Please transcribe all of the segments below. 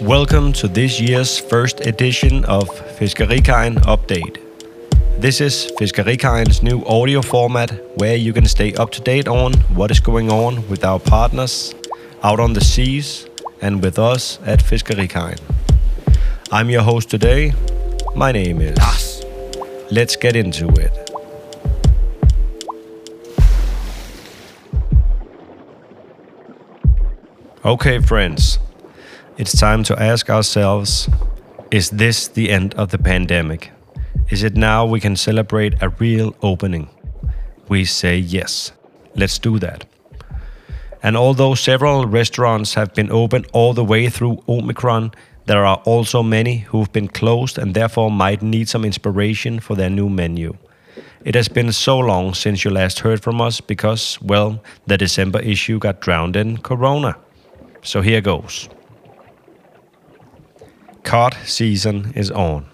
Welcome to this year's first edition of Fiskerikajen Update. This is Fiskerikajen's new audio format where you can stay up to date on what is going on with our partners out on the seas and with us at Fiskerikajen. I'm your host today. My name is. Let's get into it. Okay, friends, it's time to ask ourselves is this the end of the pandemic? Is it now we can celebrate a real opening? We say yes. Let's do that. And although several restaurants have been open all the way through Omicron, there are also many who've been closed and therefore might need some inspiration for their new menu. It has been so long since you last heard from us because, well, the December issue got drowned in Corona. So here goes. Cod season is on.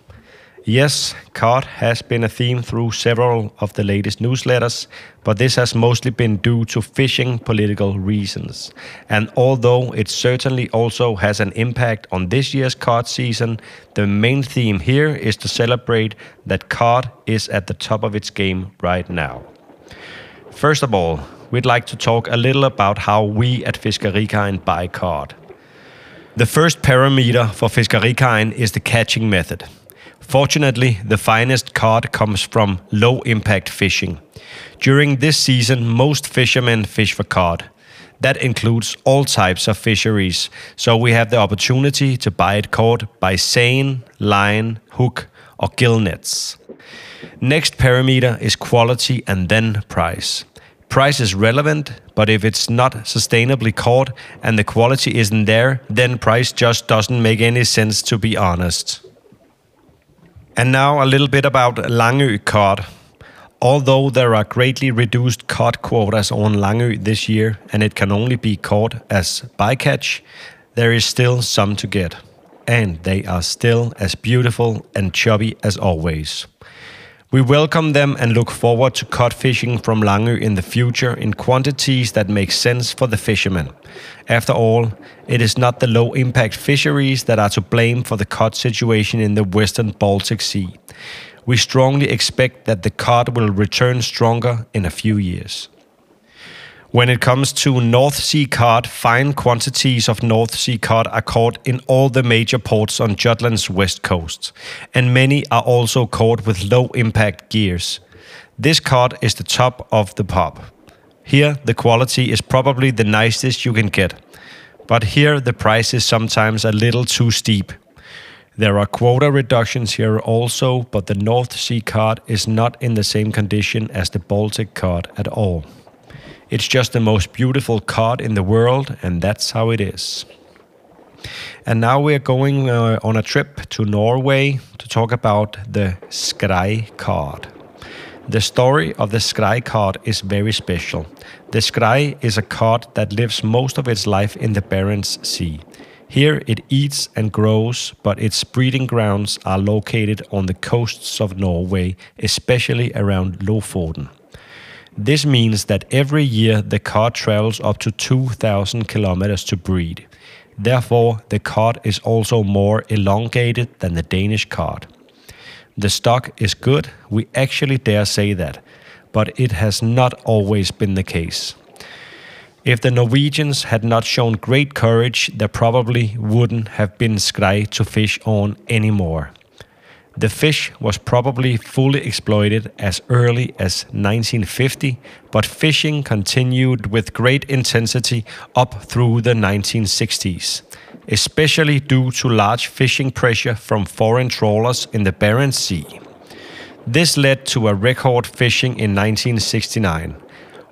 Yes, cod has been a theme through several of the latest newsletters, but this has mostly been due to fishing political reasons. And although it certainly also has an impact on this year's cod season, the main theme here is to celebrate that cod is at the top of its game right now. First of all, we'd like to talk a little about how we at Fiskerikajen buy cod. The first parameter for Fiskerikajen is the catching method. Fortunately, the finest cod comes from low impact fishing. During this season, most fishermen fish for cod. That includes all types of fisheries, so we have the opportunity to buy it caught by seine, line, hook, or gill nets. Next parameter is quality and then price. Price is relevant, but if it's not sustainably caught and the quality isn't there, then price just doesn't make any sense to be honest. And now a little bit about Langø cod. Although there are greatly reduced cod quotas on Langø this year and it can only be caught as bycatch, there is still some to get. And they are still as beautiful and chubby as always. We welcome them and look forward to cod fishing from Langø in the future in quantities that make sense for the fishermen. After all, it is not the low impact fisheries that are to blame for the cod situation in the western Baltic Sea. We strongly expect that the cod will return stronger in a few years. When it comes to North Sea cod, fine quantities of North Sea cod are caught in all the major ports on Jutland's west coast, and many are also caught with low impact gears. This cod is the top of the pop. Here, the quality is probably the nicest you can get, but here the price is sometimes a little too steep. There are quota reductions here also, but the North Sea cod is not in the same condition as the Baltic cod at all. It's just the most beautiful cod in the world, and that's how it is. And now we're going uh, on a trip to Norway to talk about the Skrei cod. The story of the Skrei cod is very special. The Skrei is a cod that lives most of its life in the Barents Sea. Here it eats and grows, but its breeding grounds are located on the coasts of Norway, especially around Lofoten. This means that every year the cod travels up to 2,000 kilometers to breed. Therefore, the cod is also more elongated than the Danish cod. The stock is good, we actually dare say that, but it has not always been the case. If the Norwegians had not shown great courage, there probably wouldn't have been skrei to fish on anymore. The fish was probably fully exploited as early as 1950, but fishing continued with great intensity up through the 1960s, especially due to large fishing pressure from foreign trawlers in the Barents Sea. This led to a record fishing in 1969.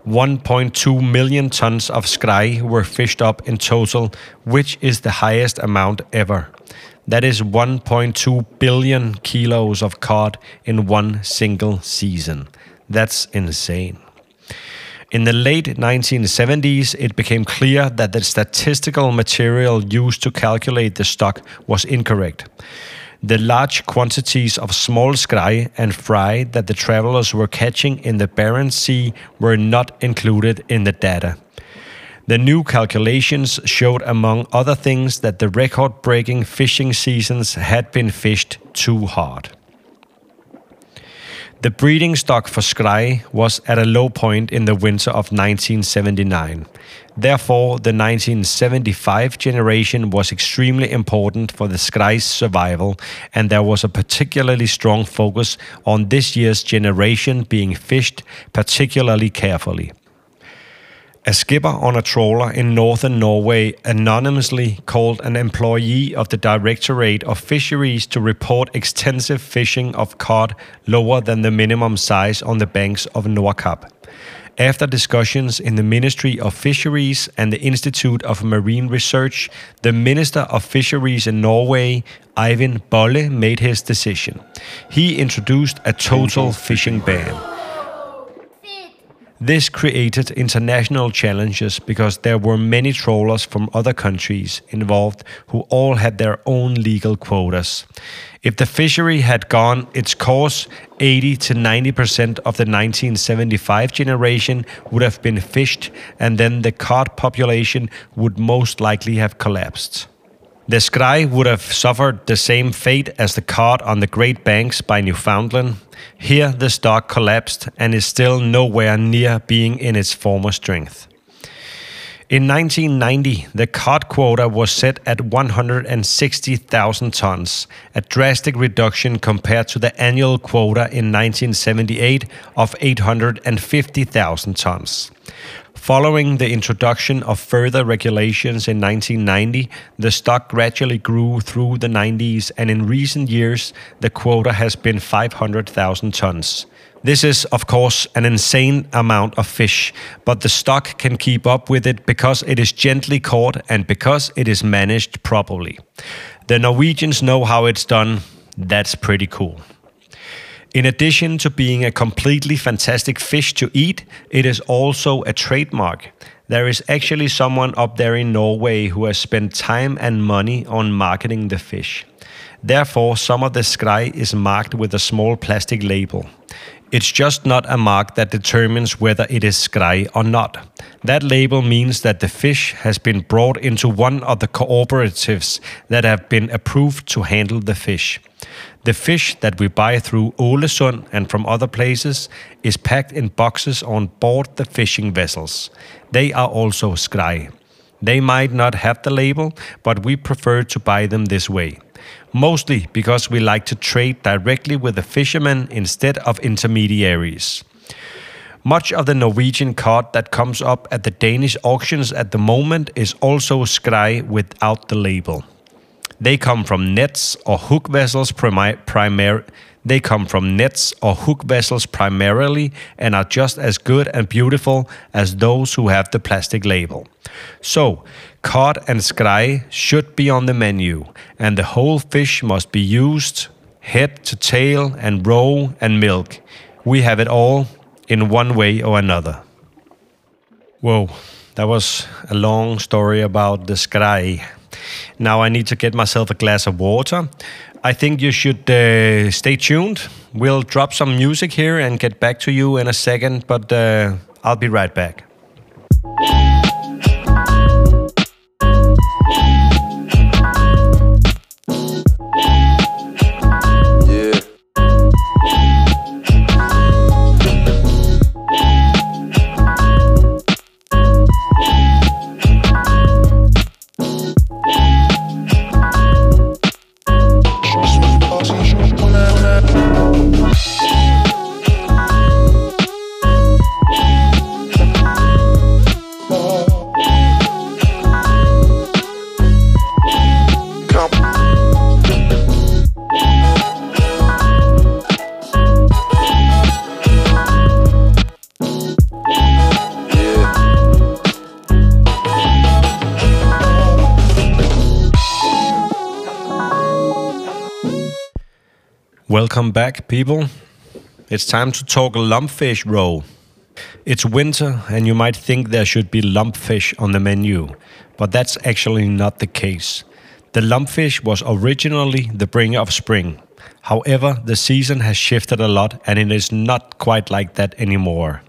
1.2 million tons of skrei were fished up in total, which is the highest amount ever. That is 1.2 billion kilos of cod in one single season. That's insane. In the late 1970s, it became clear that the statistical material used to calculate the stock was incorrect. The large quantities of small skrei and fry that the trawlers were catching in the Barents Sea were not included in the data. The new calculations showed, among other things, that the record breaking fishing seasons had been fished too hard. The breeding stock for skrei was at a low point in the winter of 1979. Therefore, the 1975 generation was extremely important for the skrei's survival, and there was a particularly strong focus on this year's generation being fished particularly carefully. A skipper on a trawler in northern Norway anonymously called an employee of the Directorate of Fisheries to report extensive fishing of cod lower than the minimum size on the banks of Nordkapp. After discussions in the Ministry of Fisheries and the Institute of Marine Research, the Minister of Fisheries in Norway, Eivind Bolle, made his decision. He introduced a total fishing ban. This created international challenges because there were many trawlers from other countries involved who all had their own legal quotas. If the fishery had gone its course, 80 to 90% of the 1975 generation would have been fished, and then the cod population would most likely have collapsed. The skrei would have suffered the same fate as the cod on the Great Banks by Newfoundland. Here, the stock collapsed and is still nowhere near being in its former strength. In 1990, the cod quota was set at 160,000 tons, a drastic reduction compared to the annual quota in 1978 of 850,000 tons. Following the introduction of further regulations in 1990, the stock gradually grew through the 90s, and in recent years, the quota has been 500,000 tons. This is, of course, an insane amount of fish, but the stock can keep up with it because it is gently caught and because it is managed properly. The Norwegians know how it's done. That's pretty cool. In addition to being a completely fantastic fish to eat, it is also a trademark. There is actually someone up there in Norway who has spent time and money on marketing the fish. Therefore, some of the skrei is marked with a small plastic label. It's just not a mark that determines whether it is skrei or not. That label means that the fish has been brought into one of the cooperatives that have been approved to handle the fish. The fish that we buy through Ålesund and from other places is packed in boxes on board the fishing vessels. They are also skrei. They might not have the label, but we prefer to buy them this way. Mostly because we like to trade directly with the fishermen instead of intermediaries. Much of the Norwegian cod that comes up at the Danish auctions at the moment is also skrei without the label. They come from nets or hook vessels primar they come from nets or hook vessels primarily and are just as good and beautiful as those who have the plastic label. So, cod and skrei should be on the menu, and the whole fish must be used head to tail and roe and milk. We have it all in one way or another. Whoa, that was a long story about the skrei. Now I need to get myself a glass of water. I think you should uh, stay tuned. We'll drop some music here and get back to you in a second, but uh, I'll be right back. Welcome back, people. It's time to talk lumpfish roe. It's winter, and you might think there should be lumpfish on the menu, but that's actually not the case. The lumpfish was originally the bringer of spring. However, the season has shifted a lot and it is not quite like that anymore.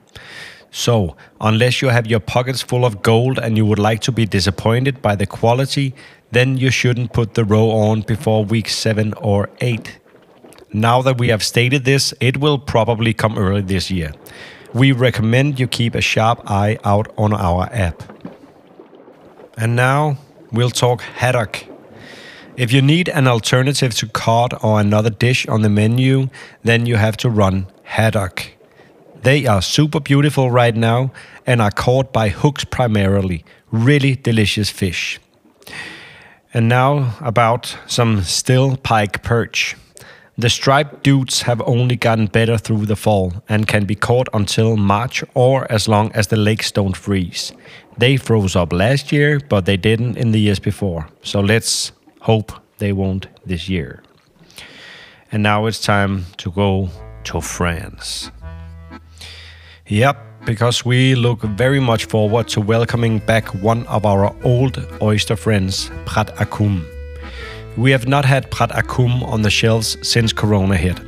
So, unless you have your pockets full of gold and you would like to be disappointed by the quality, then you shouldn't put the roe on before week 7 or 8. Now that we have stated this, it will probably come early this year. We recommend you keep a sharp eye out on our app. And now we'll talk haddock. If you need an alternative to cod or another dish on the menu, then you have to run haddock. They are super beautiful right now and are caught by hooks primarily. Really delicious fish. And now about some still pike perch. The striped dudes have only gotten better through the fall and can be caught until March or as long as the lakes don't freeze. They froze up last year, but they didn't in the years before. So let's hope they won't this year. And now it's time to go to France. Yep, because we look very much forward to welcoming back one of our old oyster friends, Prat Coum. We have not had Prat Coum on the shelves since Corona hit.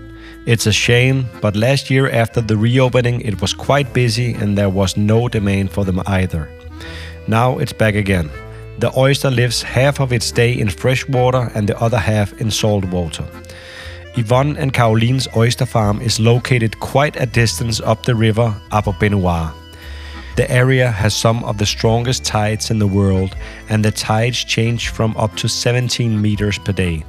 It's a shame, but last year after the reopening, it was quite busy and there was no demand for them either. Now it's back again. The oyster lives half of its day in fresh water and the other half in salt water. Yvon and Caroline's oyster farm is located quite a distance up the river Benoit. The area has some of the strongest tides in the world, and the tides change from up to 17 meters per day.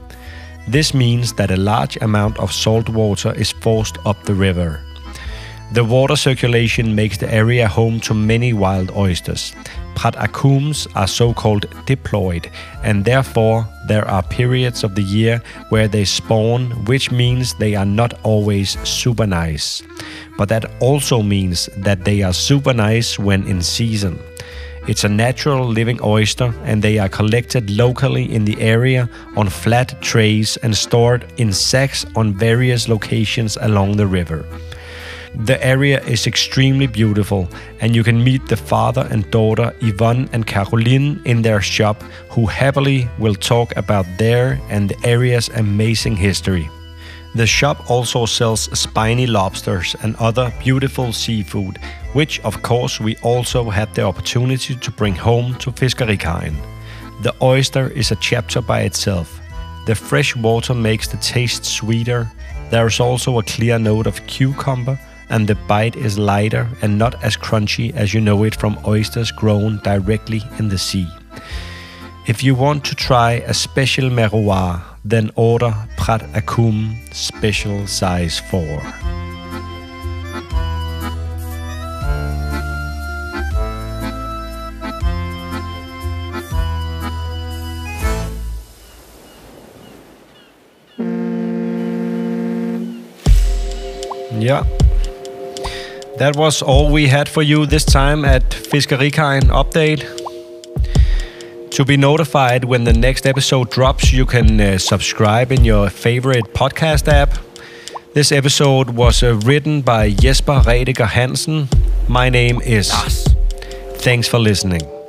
This means that a large amount of salt water is forced up the river. The water circulation makes the area home to many wild oysters. À are so-called diploid, and therefore there are periods of the year where they spawn, which means they are not always super nice. But that also means that they are super nice when in season. It's a natural living oyster, and they are collected locally in the area on flat trays and stored in sacks on various locations along the river. The area is extremely beautiful, and you can meet the father and daughter Yvon and Caroline in their shop, who happily will talk about their and the area's amazing history. The shop also sells spiny lobsters and other beautiful seafood, which of course we also had the opportunity to bring home to Fiskerikajen. The oyster is a chapter by itself. The fresh water makes the taste sweeter. There is also a clear note of cucumber and the bite is lighter and not as crunchy as you know it from oysters grown directly in the sea. If you want to try a special merroir, then order Prat Coum Special Size 4. Yeah, that was all we had for you this time at Fiskerikajen Update. To be notified when the next episode drops, you can uh, subscribe in your favorite podcast app. This episode was uh, written by Jesper Redecker Hansen. My name is. Thanks for listening.